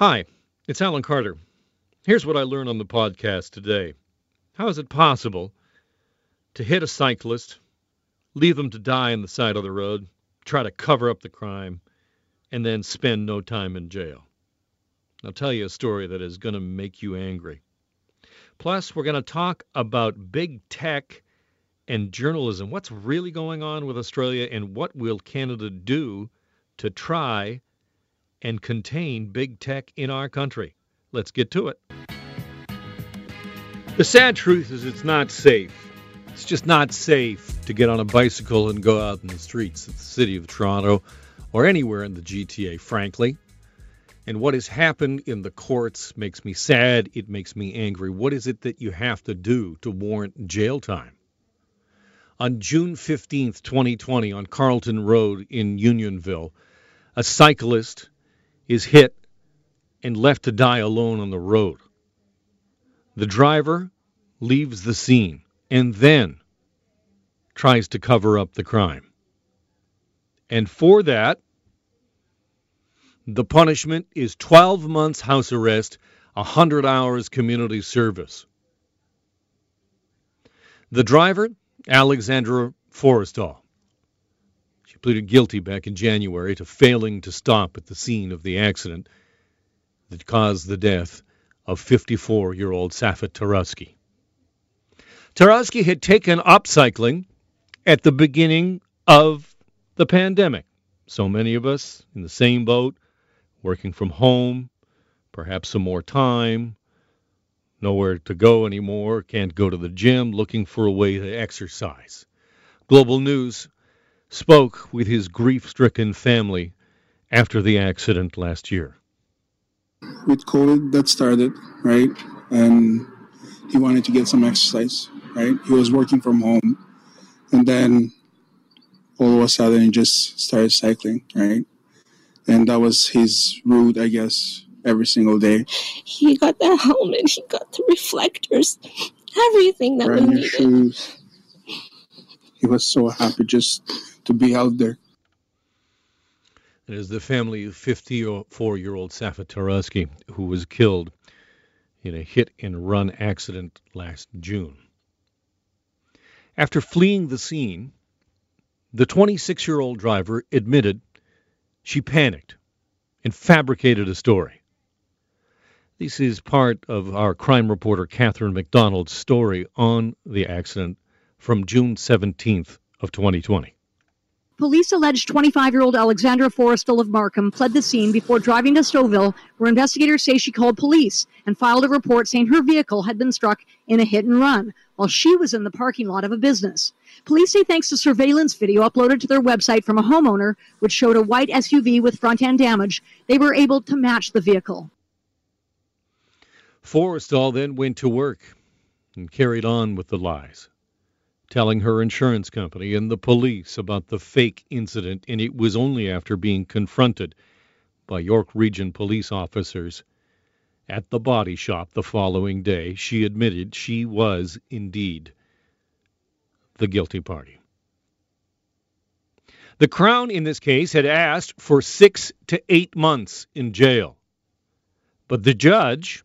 Hi, it's Alan Carter. Here's what I learned on the podcast today. How is it possible to hit a cyclist, leave them to die on the side of the road, try to cover up the crime, and then spend no time in jail? I'll tell you a story that is going to make you angry. Plus, we're going to talk about big tech and journalism. What's really going on with Australia, and what will Canada do to try and contain big tech in our country? Let's get to it. The sad truth is, it's not safe. It's just not safe to get on a bicycle and go out in the streets of the city of Toronto or anywhere in the GTA, frankly. And what has happened in the courts makes me sad. It makes me angry. What is it that you have to do to warrant jail time? On June 15th, 2020, on Carlton Road in Unionville, a cyclist is hit and left to die alone on the road. The driver leaves the scene and then tries to cover up the crime. And for that, the punishment is 12 months house arrest, 100 hours community service. The driver Alexandra Forrestal. She pleaded guilty back in January to failing to stop at the scene of the accident that caused the death of 54 year old Safet Tarusky. Tarusky had taken up cycling at the beginning of the pandemic. So many of us in the same boat, working from home, perhaps some more time, nowhere to go anymore, can't go to the gym, looking for a way to exercise. Global News spoke with his grief stricken family after the accident last year. With COVID, that started, right? And he wanted to get some exercise, right? He was working from home. And then all of a sudden, he just started cycling, right? And that was his route, I guess, every single day. He got the helmet, he got the reflectors, everything that we needed. Shoes. He was so happy just to be out there. It is the family of 54 year old Safet Tarusky, who was killed in a hit and run accident last June. After fleeing the scene, the 26 year old driver admitted she panicked and fabricated a story. This is part of our crime reporter Catherine McDonald's story on the accident from June 17th of 2020. Police allege 25-year-old Alexandra Forrestal of Markham fled the scene before driving to Stouffville, where investigators say she called police and filed a report saying her vehicle had been struck in a hit and run while she was in the parking lot of a business. Police say thanks to surveillance video uploaded to their website from a homeowner, which showed a white SUV with front-end damage, they were able to match the vehicle. Forrestal then went to work and carried on with the lies, telling her insurance company and the police about the fake incident, and it was only after being confronted by York Region police officers at the body shop the following day she admitted she was indeed the guilty party. The Crown in this case had asked for six to eight months in jail. But the judge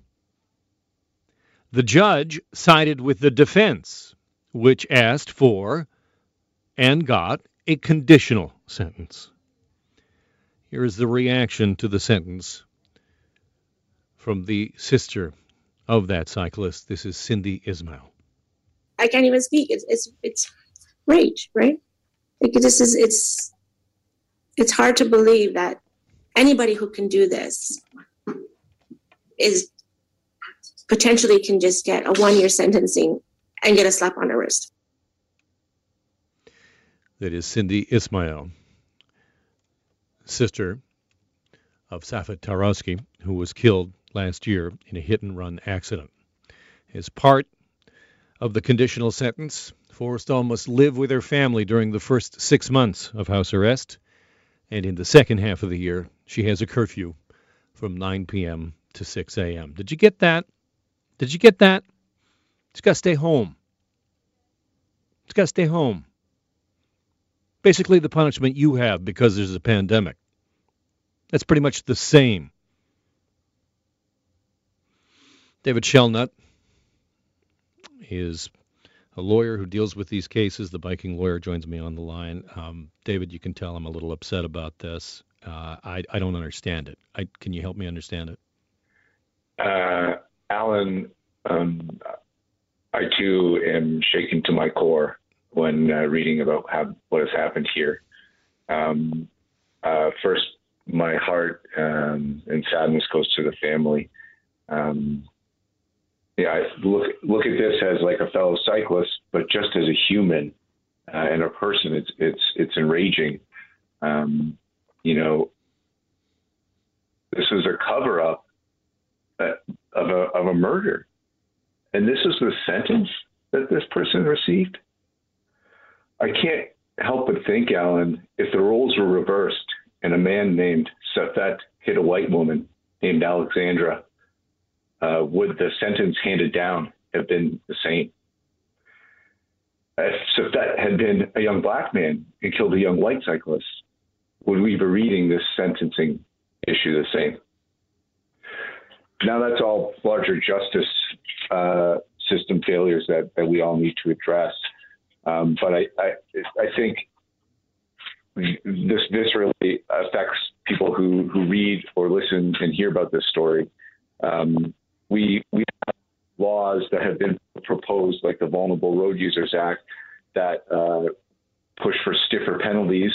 the judge sided with the defense, which asked for and got a conditional sentence. Here is the reaction to the sentence from the sister of that cyclist. This is Cindy Ismail. I can't even speak. It's it's it's rage, right? Like this is it's it's hard to believe that anybody who can do this is potentially can just get a one year sentencing and get a slap on the wrist. That is Cindy Ismail, sister of Safet Tarusky, who was killed last year in a hit and run accident. As part of the conditional sentence, Forrestal must live with her family during the first six months of house arrest, and in the second half of the year, she has a curfew from 9 p.m. to 6 a.m. Did you get that? Did you get that? It's got to stay home. It's got to stay home. Basically, the punishment you have because there's a pandemic. That's pretty much the same. David Shellnutt is a lawyer who deals with these cases. The biking lawyer joins me on the line. Um, David, you can tell I'm a little upset about this. Uh, I, I don't understand it. I, can you help me understand it? Uh, Alan, um, I too am shaken to my core when uh, reading about how, what has happened here. Um, uh, first, my heart um, and sadness goes to the family. Um, yeah, I look look at this as like a fellow cyclist, but just as a human uh, and a person, it's it's it's enraging. Um, you know, this is a cover up uh, of a of a murder, and this is the sentence that this person received. I can't help but think, Alan, if the roles were reversed and a man named Safet hit a white woman named Alexandra uh, would the sentence handed down have been the same? If that had been a young black man and killed a young white cyclist, would we be reading this sentencing issue the same? Now that's all larger justice uh, system failures that, that we all need to address. Um, but I, I, I think this this really affects people who, who read or listen and hear about this story. Um, we we have laws that have been proposed, like the Vulnerable Road Users Act, that uh, push for stiffer penalties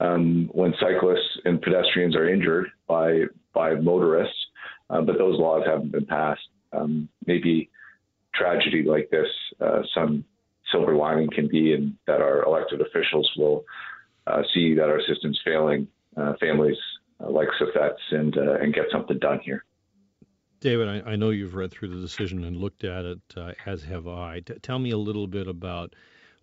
um, when cyclists and pedestrians are injured by by motorists, uh, but those laws haven't been passed. Um, maybe tragedy like this, uh, some silver lining can be, and that our elected officials will uh, see that our system's failing uh, families uh, like Safet's and and get something done here. David, I, I, know you've read through the decision and looked at it, uh, as have I. T- tell me a little bit about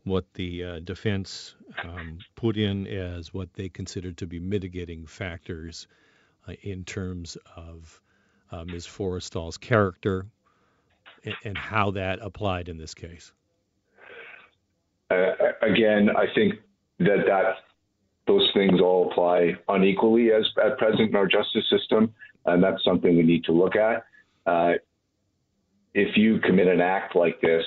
what the uh, defense um, put in as what they considered to be mitigating factors uh, in terms of uh, Ms. Forrestal's character and, and, how that applied in this case. Uh, again, I think that that those things all apply unequally as at present in our justice system, and that's something we need to look at uh, if you commit an act like this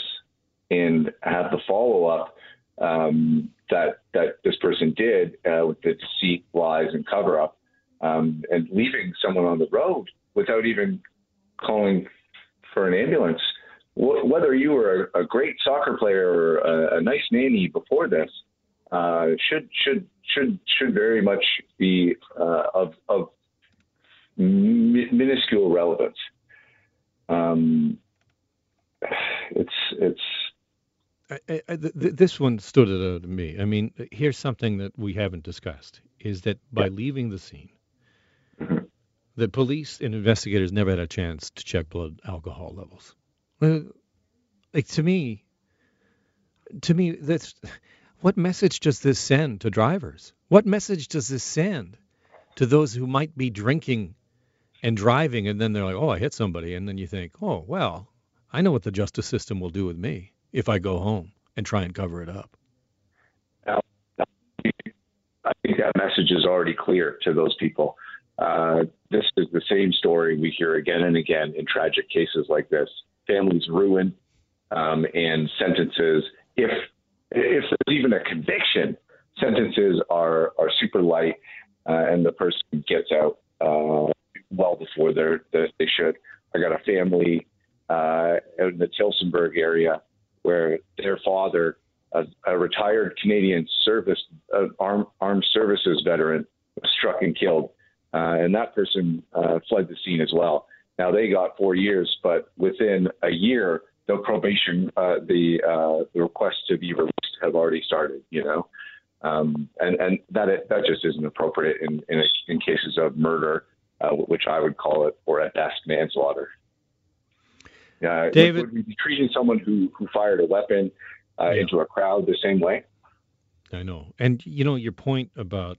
and have the follow up um, that that this person did uh, with the deceit, lies, and cover up, um, and leaving someone on the road without even calling for an ambulance, w- whether you were a, a, great soccer player or a, a nice nanny before this, uh, should should should should very much be uh, of of minuscule relevance um, it's it's. I, I, th- this one stood out to me. I mean, here's something that we haven't discussed: is that by yeah. leaving the scene. The police and investigators never had a chance to check blood alcohol levels. Like to me, to me, that's what message does this send to drivers? What message does this send to those who might be drinking and driving, and then they're like, "Oh, I hit somebody," and then you think, "Oh, well, I know what the justice system will do with me if I go home and try and cover it up." I think that message is already clear to those people. Uh, this is the same story we hear again and again in tragic cases like this. Families ruined um, and sentences. If if there's even a conviction, sentences are are super light, uh, and the person gets out uh, well before they they should. I got a family uh, in the Tillsonburg area where their father, a, a retired Canadian service uh, armed services veteran, was struck and killed, uh, and that person uh, fled the scene as well. Now they got four years, but within a year, the probation, uh, the uh, the request to be released have already started. You know, um, and and that that just isn't appropriate in in, in cases of murder uh, which I would call it, or at best, manslaughter. Uh, David, would we be treating someone who who fired a weapon uh, yeah. into a crowd the same way? I know, and you know your point about.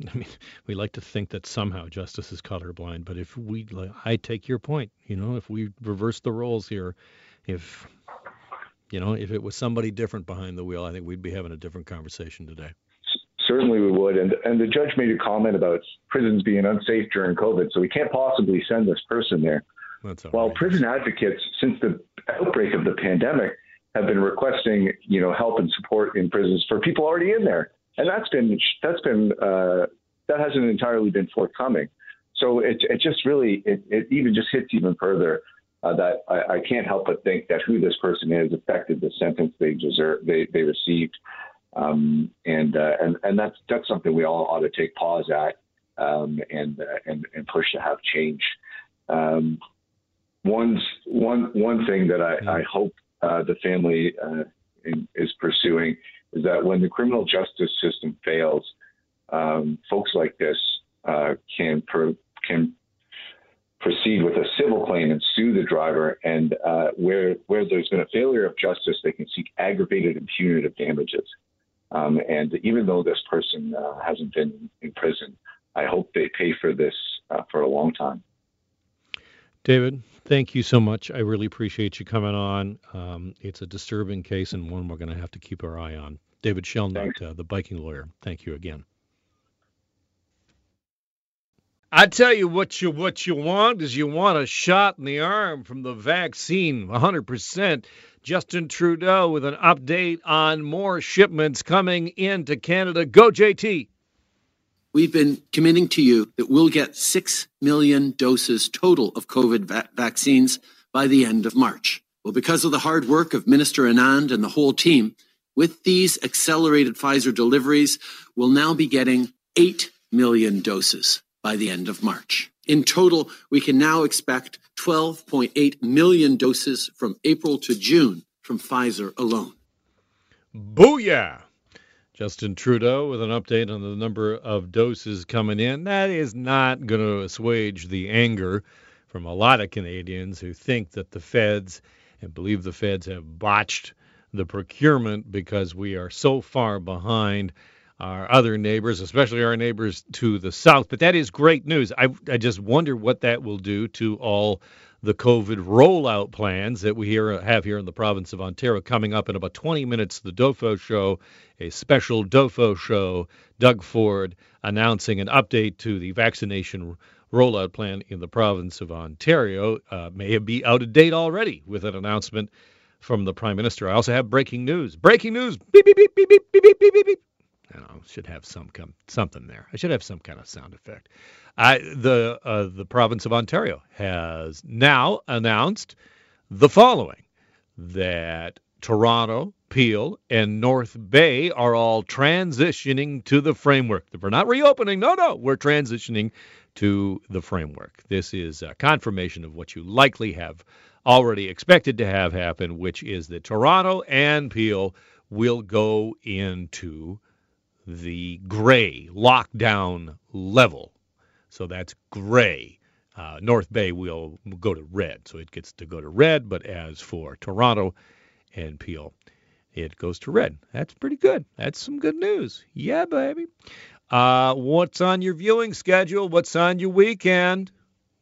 I mean, we like to think that somehow justice is colorblind, but if we, I take your point. You know, if we reverse the roles here, if you know, if it was somebody different behind the wheel, I think we'd be having a different conversation today certainly we would. And and the judge made a comment about prisons being unsafe during COVID, so we can't possibly send this person there. That's well, prison advocates, since the outbreak of the pandemic, have been requesting, you know, help and support in prisons for people already in there, and that's been that's been uh, that hasn't entirely been forthcoming. So it it just really it, it even just hits even further uh, that I, I can't help but think that who this person is affected the sentence they deserve they they received, um, and uh, and and that's that's something we all ought to take pause at um, and uh, and and push to have change. Um, one one one thing that I, I hope uh, the family uh, in, is pursuing is that when the criminal justice system fails, um, folks like this uh, can can proceed with a civil claim and sue the driver, and uh, where where there's been a failure of justice, they can seek aggravated and punitive damages. Um, and even though this person uh, hasn't been in prison, I hope they pay for this uh, for a long time. David, thank you so much. I really appreciate you coming on. Um, it's a disturbing case and one we're going to have to keep our eye on. David Shellnutt, uh, the biking lawyer. Thank you again. I tell you what you what you want is you want a shot in the arm from the vaccine, 100%. Justin Trudeau with an update on more shipments coming into Canada. Go JT we've been committing to you that we'll get 6 million doses total of COVID va- vaccines by the end of March. Well, because of the hard work of Minister Anand and the whole team, with these accelerated Pfizer deliveries, we'll now be getting 8 million doses by the end of March. In total, we can now expect 12.8 million doses from April to June from Pfizer alone. Booyah! Justin Trudeau with an update on the number of doses coming in. That is not going to assuage the anger from a lot of Canadians who think that the feds and believe the feds have botched the procurement because we are so far behind our other neighbors, especially our neighbors to the south. But that is great news. I, I just wonder what that will do to all the COVID rollout plans that we here have here in the province of Ontario. Coming up in about 20 minutes, the Dofo Show, a special Dofo Show. Doug Ford announcing an update to the vaccination rollout plan in the province of Ontario. Uh, may be out of date already with an announcement from the Prime Minister. I also have breaking news. Breaking news. Beep beep beep beep beep beep beep beep beep. I know, should have some com- something there. I should have some kind of sound effect. I, the uh, the province of Ontario has now announced the following: that Toronto, Peel, and North Bay are all transitioning to the framework. We're not reopening. No, no, we're transitioning to the framework. This is a confirmation of what you likely have already expected to have happen, which is that Toronto and Peel will go into the gray lockdown level so that's gray. Uh, North Bay will go to red, so it gets to go to red. But as for Toronto and Peel, it goes to red. That's pretty good. That's some good news. Yeah, baby. Uh, what's on your viewing schedule? What's on your weekend?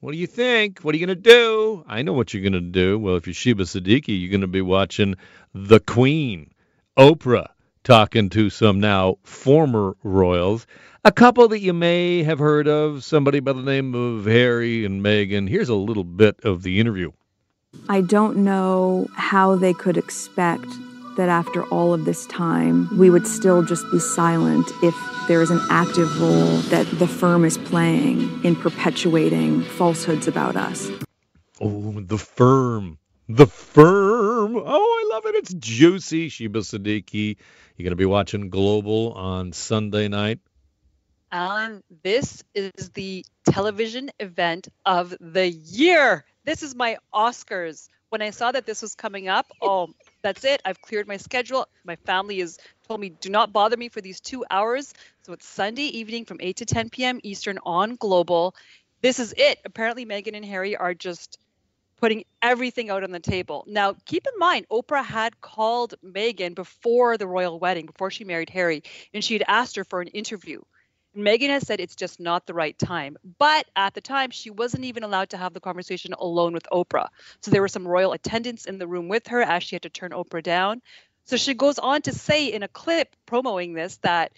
What do you think? What are you going to do? I know what you're going to do. Well, if you're Sheba Siddiqui, you're going to be watching The Queen, Oprah, talking to some now former royals. A couple that you may have heard of, somebody by the name of Harry and Meghan. Here's a little bit of the interview. I don't know how they could expect that after all of this time, we would still just be silent if there is an active role that the firm is playing in perpetuating falsehoods about us. Oh, the firm. The firm. Oh, I love it. It's juicy. Sheba Siddiqui. You're going to be watching Global on Sunday night. Alan, this is the television event of the year. This is my Oscars. When I saw that this was coming up, oh, that's it. I've cleared my schedule. My family has told me do not bother me for these two hours. So it's Sunday evening from 8 to 10 p.m. Eastern on Global. This is it. Apparently, Meghan and Harry are just putting everything out on the table. Now, keep in mind, Oprah had called Meghan before the royal wedding, before she married Harry, and she had asked her for an interview. Meghan has said it's just not the right time. But at the time, she wasn't even allowed to have the conversation alone with Oprah. So there were some royal attendants in the room with her as she had to turn Oprah down. So she goes on to say in a clip promoting this that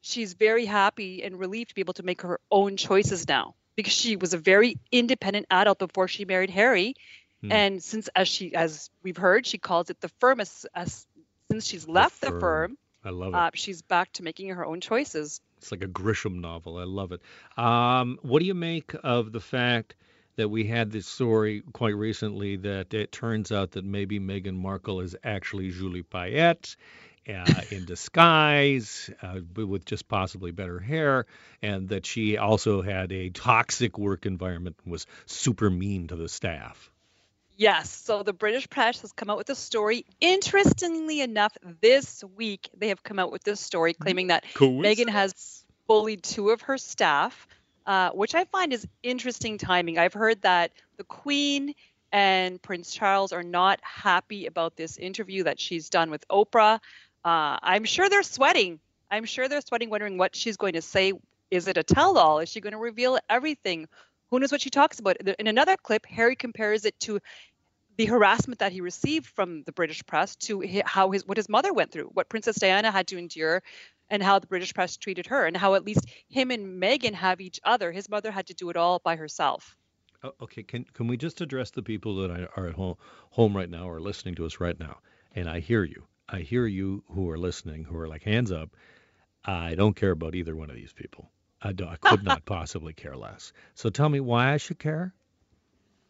she's very happy and relieved to be able to make her own choices now. Because she was a very independent adult before she married Harry. Hmm. And since, as she, as we've heard, she calls it the firm. As, as since she's left the firm. firm, I love it. uh, she's back to making her own choices. It's like a Grisham novel. I love it. Um, what do you make of the fact that we had this story quite recently that it turns out that maybe Meghan Markle is actually Julie Payette uh, in disguise, uh, with just possibly better hair, and that she also had a toxic work environment and was super mean to the staff? Yes. So the British press has come out with a story. Interestingly enough, this week they have come out with this story claiming that Meghan has bullied two of her staff, uh, which I find is interesting timing. I've heard that the Queen and Prince Charles are not happy about this interview that she's done with Oprah. Uh, I'm sure they're sweating. I'm sure they're sweating, wondering what she's going to say. Is it a tell all? Is she going to reveal everything? Who knows what she talks about? In another clip, Harry compares it to the harassment that he received from the British press to how his what his mother went through, what Princess Diana had to endure, and how the British press treated her, and how at least him and Meghan have each other. His mother had to do it all by herself. Okay, can can we just address the people that are at home home right now or listening to us right now? And I hear you. I hear you who are listening who are like hands up. I don't care about either one of these people. I, I could not possibly care less. So tell me why I should care.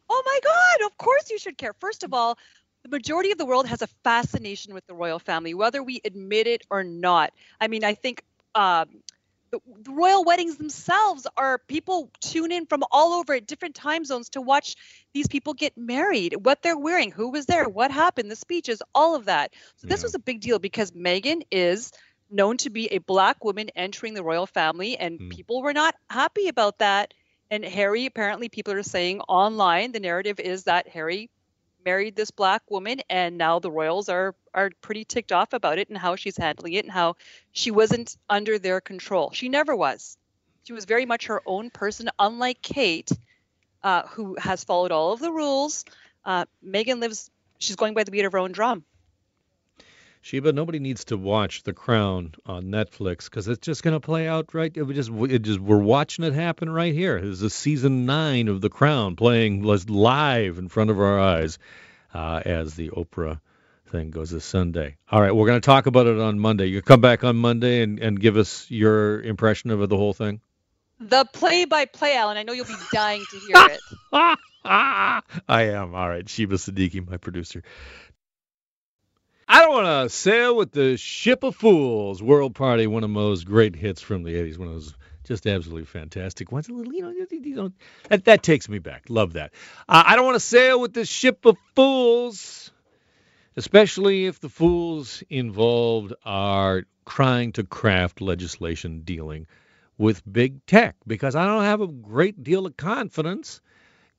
Oh my God! Of course you should care. First of all, the majority of the world has a fascination with the royal family, whether we admit it or not. I mean, I think um, the, the royal weddings themselves are people tune in from all over at different time zones to watch these people get married, what they're wearing, who was there, what happened, the speeches, all of that. So this was a big deal because Meghan is known to be a black woman entering the royal family, and Mm. people were not happy about that. And Harry, apparently, people are saying online, the narrative is that Harry married this black woman, and now the royals are are pretty ticked off about it and how she's handling it and how she wasn't under their control. She never was. She was very much her own person, unlike Kate, uh, who has followed all of the rules. Uh, Meghan lives; she's going by the beat of her own drum. Sheba, nobody needs to watch The Crown on Netflix because it's just going to play out right. It just, it just, we're watching it happen right here. This is season nine of The Crown playing live in front of our eyes uh, as the Oprah thing goes this Sunday. All right, we're going to talk about it on Monday. You come back on Monday and, and give us your impression of the whole thing. The play-by-play, Alan. I know you'll be dying to hear it. I am. All right. Sheba Siddiqui, my producer. I don't want to sail with the ship of fools. World Party, one of Mo's great hits from the 80s, one of those just absolutely fantastic ones. A little, you know, you know that, that takes me back. Love that. Uh, I don't want to sail with the ship of fools, especially if the fools involved are trying to craft legislation dealing with big tech, because I don't have a great deal of confidence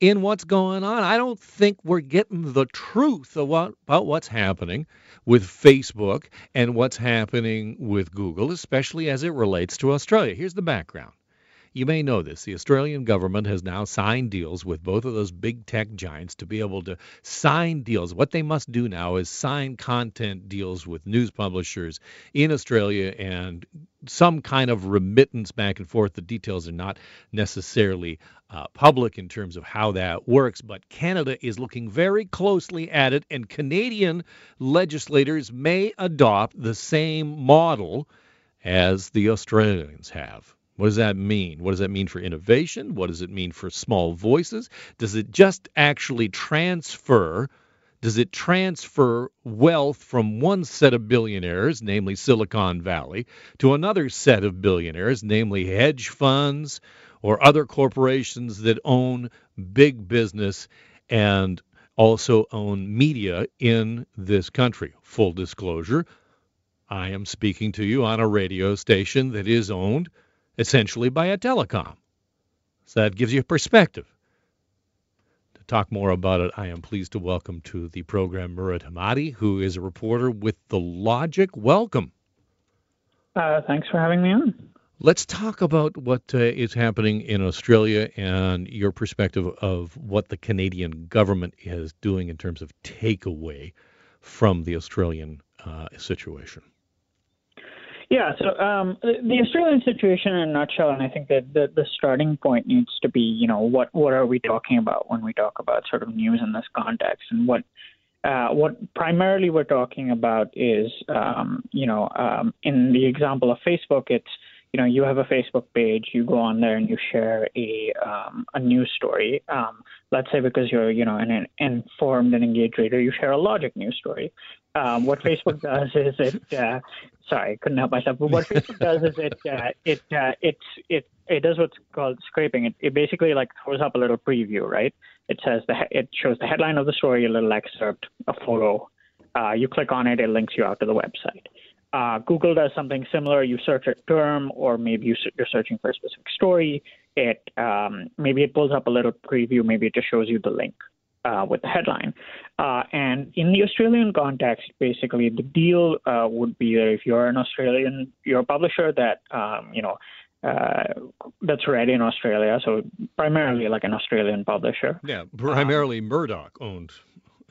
in what's going on. I don't think we're getting the truth what, about what's happening with Facebook and what's happening with Google, especially as it relates to Australia. Here's the background. You may know this. The Australian government has now signed deals with both of those big tech giants to be able to sign deals. What they must do now is sign content deals with news publishers in Australia and some kind of remittance back and forth. The details are not necessarily uh, public in terms of how that works, but Canada is looking very closely at it, and Canadian legislators may adopt the same model as the Australians have. What does that mean? What does that mean for innovation? What does it mean for small voices? Does it just actually transfer? Does it transfer wealth from one set of billionaires, namely Silicon Valley, to another set of billionaires, namely hedge funds or other corporations that own big business and also own media in this country? Full disclosure, I am speaking to you on a radio station that is owned essentially by a telecom. So that gives you a perspective. To talk more about it, I am pleased to welcome to the program Murad Hemmadi, who is a reporter with The Logic. Welcome. Uh, thanks for having me on. Let's talk about what uh, is happening in Australia and your perspective of what the Canadian government is doing in terms of takeaway from the Australian uh, situation. Yeah, so um, the Australian situation in a nutshell, and I think that the, the starting point needs to be, you know, what what are we talking about when we talk about sort of news in this context, and what uh, what primarily we're talking about is, um, you know, um, in the example of Facebook, it's you know, you have a Facebook page, you go on there and you share a um, a news story. Um, let's say because you're, you know, an, informed and engaged reader, you share a logic news story. Um, what Facebook does is it. Uh, sorry, I couldn't help myself. But what Facebook does is it uh, it uh, it it it does what's called scraping. It, it basically like throws up a little preview, right? It says the it shows the headline of the story, a little excerpt, a photo. Uh, you click on it, it links you out to the website. Uh, Google does something similar. You search a term, or maybe you, are searching for a specific story. It um, maybe it pulls up a little preview. Maybe it just shows you the link uh, with the headline. Uh, and in the Australian context, basically the deal uh, would be that if you're an Australian, you're a publisher that um, you know uh, that's read in Australia, so primarily like an Australian publisher. Yeah, primarily um, Murdoch owned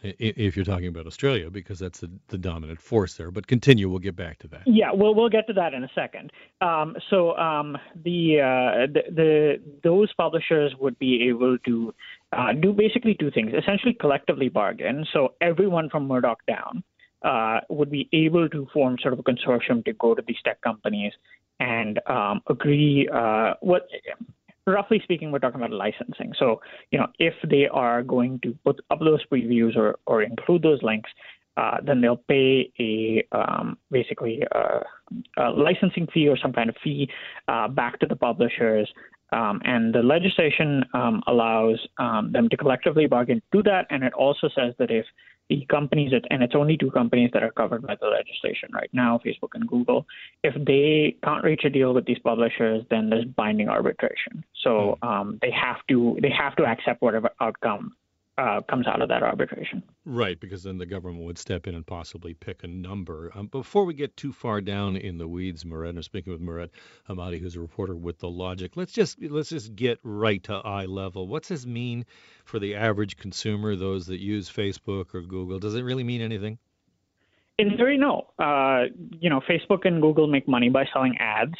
if you're talking about Australia, because that's the, the, dominant force there. But continue, we'll get back to that. Yeah, well, we'll get to that in a second. Um, so um, the, uh, the, the those publishers would be able to uh, do basically two things: essentially collectively bargain. So everyone from Murdoch down uh, would be able to form sort of a consortium to go to these tech companies and um, agree uh, what roughly speaking, we're talking about licensing. So, you know, if they are going to put up those previews or, or include those links, uh, then they'll pay a um, basically a, uh, a, licensing fee or some kind of fee uh, back to the publishers. Um, and the legislation um, allows um, them to collectively bargain to do that. And it also says that if the companies, that, and it's only two companies that are covered by the legislation right now, Facebook and Google. If they can't reach a deal with these publishers, then there's binding arbitration. So hmm. um, they have to they have to accept whatever outcome uh, comes out of that arbitration. Right, because then the government would step in and possibly pick a number. Um, before we get too far down in the weeds, Murad, I'm speaking with Murad Hemmadi, who's a reporter with The Logic. Let's just let's just get right to eye level. What's this mean for the average consumer, those that use Facebook or Google? Does it really mean anything? In theory, no. Uh, you know, Facebook and Google make money by selling ads.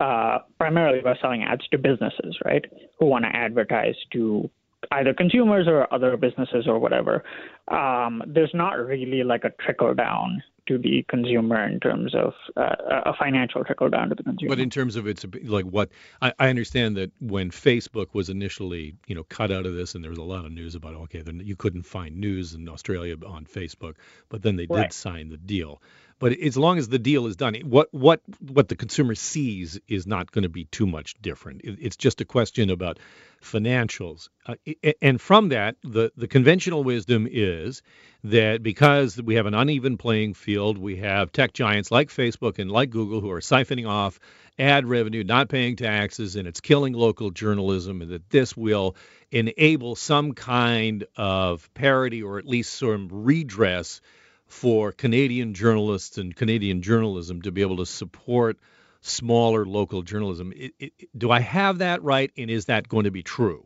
Uh, primarily by selling ads to businesses, right? Who want to advertise to either consumers or other businesses or whatever, um, there's not really like a trickle down to the consumer in terms of uh, a financial trickle down to the consumer. But in terms of it's like what I, I, understand that when Facebook was initially you know cut out of this, and there was a lot of news about okay, then you couldn't find news in Australia on Facebook, but then they did right. sign the deal. But as long as the deal is done, what what what the consumer sees is not going to be too much different. It's just a question about financials. Uh, and from that, the the conventional wisdom is that because we have an uneven playing field, we have tech giants like Facebook and like Google who are siphoning off ad revenue, not paying taxes, and it's killing local journalism, and that this will enable some kind of parity or at least some redress for Canadian journalists and Canadian journalism to be able to support smaller local journalism. It, it, do I have that right, and is that going to be true?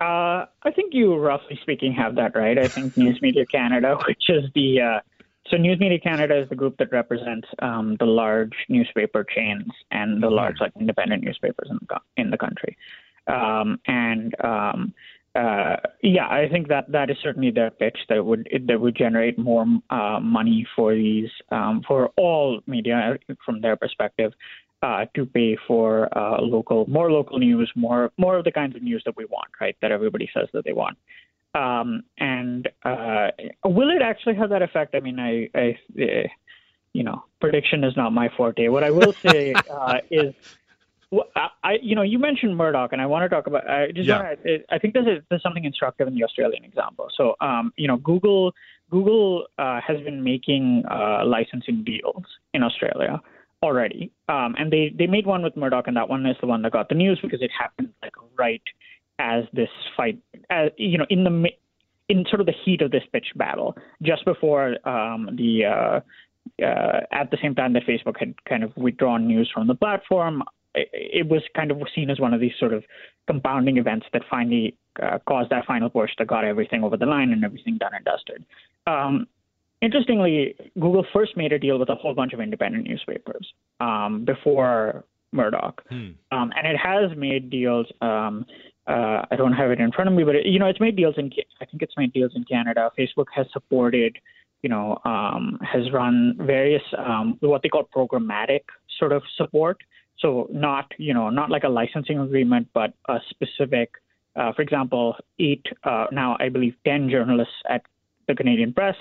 Uh, I think you, roughly speaking, have that right. I think News Media Canada, which is the uh, so News Media Canada is the group that represents um, the large newspaper chains and the large like independent newspapers in the in the country, um, and um, uh, yeah, I think that that is certainly their pitch that would that would generate more uh, money for these um, for all media from their perspective uh, to pay for uh, local more local news, more more of the kinds of news that we want, right? That everybody says that they want. Um, and uh, will it actually have that effect? I mean, I, I you know, prediction is not my forte. What I will say is well, I, you know, you mentioned Murdoch, and I want to talk about. I just yeah. want to. I think there's, a, there's something instructive in the Australian example. So, um, you know, Google Google uh, has been making uh, licensing deals in Australia already, um, and they they made one with Murdoch, and that one is the one that got the news because it happened like right as this fight, as you know, in the in sort of the heat of this pitch battle, just before um, the. Uh, uh, at the same time that Facebook had kind of withdrawn news from the platform, it was kind of seen as one of these sort of compounding events that finally uh, caused that final push that got everything over the line and everything done and dusted. Um, interestingly, Google first made a deal with a whole bunch of independent newspapers um, before Murdoch, Hmm. um, and it has made deals. Um, uh, I don't have it in front of me, but it, you know, it's made deals in. I think it's made deals in Canada. Facebook has supported, you know, um, has run various um, what they call programmatic sort of support. So not, you know, not like a licensing agreement, but a specific. Uh, for example, eight uh, now I believe ten journalists at the Canadian Press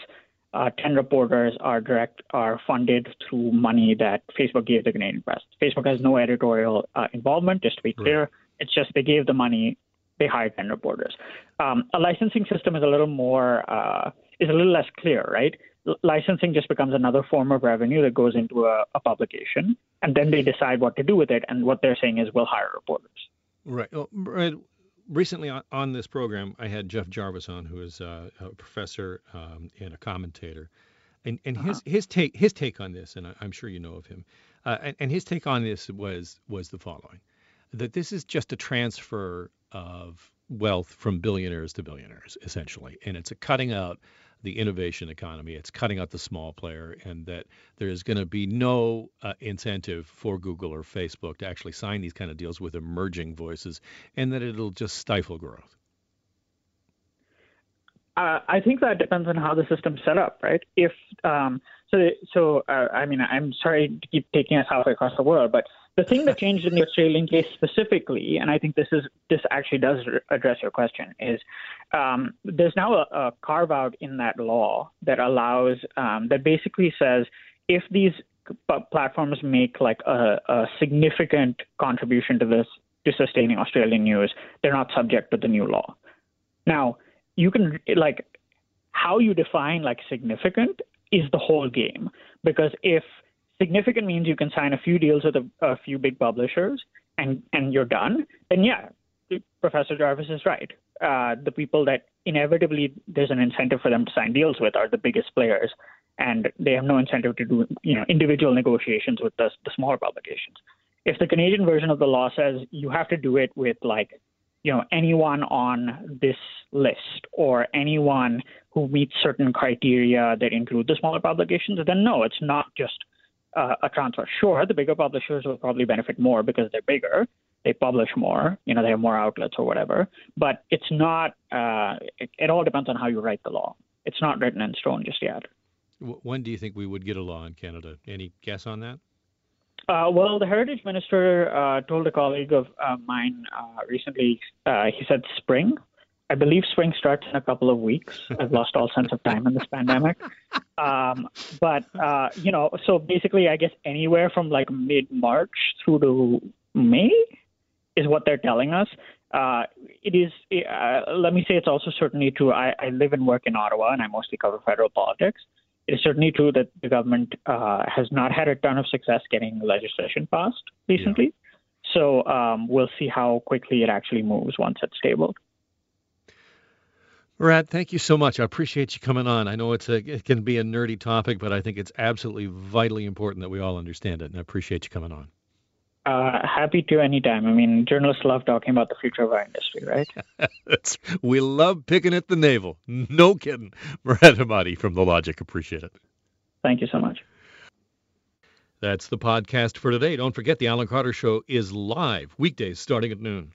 uh, 10 reporters are direct are funded through money that Facebook gave the Canadian press. Facebook has no editorial uh, involvement, just to be clear. It's just they gave the money, they hired 10 reporters. Um, a licensing system is a little more uh, is a little less clear, right? Licensing just becomes another form of revenue that goes into a, a publication, and then they decide what to do with it. And what they're saying is, we'll hire reporters. Right. Well, recently on, on this program, I had Jeff Jarvis on, who is uh, a professor um, and a commentator, and and his his take his take on this, and I, I'm sure you know of him, uh, and, and his take on this was was the following: that this is just a transfer of wealth from billionaires to billionaires, essentially, and it's a cutting out the innovation economy. It's cutting out the small player, and that there is going to be no uh, incentive for Google or Facebook to actually sign these kind of deals with emerging voices, and that it'll just stifle growth. Uh, I think that depends on how the system's set up, right? If um, so, so uh, I mean, I'm sorry to keep taking us halfway across the world, but the thing that changed in the Australian case specifically, and I think this is this actually does address your question, is um, there's now a, a carve out in that law that allows um, that basically says if these platforms make like a, a significant contribution to this to sustaining Australian news, they're not subject to the new law. Now, you can like how you define like significant is the whole game because if significant means you can sign a few deals with a, a few big publishers and and you're done, then yeah, Professor Jarvis is right. Uh, the people that inevitably there's an incentive for them to sign deals with are the biggest players, and they have no incentive to do you know individual negotiations with the, the smaller publications. If the Canadian version of the law says you have to do it with like you know anyone on this list or anyone who meets certain criteria that include the smaller publications, then no, it's not just uh, a transfer. Sure, the bigger publishers will probably benefit more because they're bigger. They publish more, you know, they have more outlets or whatever. But it's not. Uh, it, it all depends on how you write the law. It's not written in stone just yet. When do you think we would get a law in Canada? Any guess on that? Uh, well, the heritage minister uh, told a colleague of uh, mine uh, recently. Uh, he said spring. I believe spring starts in a couple of weeks. I've lost all sense of time in this pandemic. Um, but uh, you know, so basically, I guess anywhere from like mid March through to May is what they're telling us. Uh, it is. Uh, let me say, it's also certainly true. I, I live and work in Ottawa, and I mostly cover federal politics. It is certainly true that the government uh, has not had a ton of success getting legislation passed recently. So um, we'll see how quickly it actually moves once it's tabled. Murad, thank you so much. I appreciate you coming on. I know it's a, it can be a nerdy topic, but I think it's absolutely vitally important that we all understand it, and I appreciate you coming on. Uh, happy to anytime. I mean, journalists love talking about the future of our industry, right? That's, we love picking at the navel. No kidding. Murad Hemmadi from The Logic. Appreciate it. Thank you so much. That's the podcast for today. Don't forget the Alan Carter Show is live weekdays starting at noon.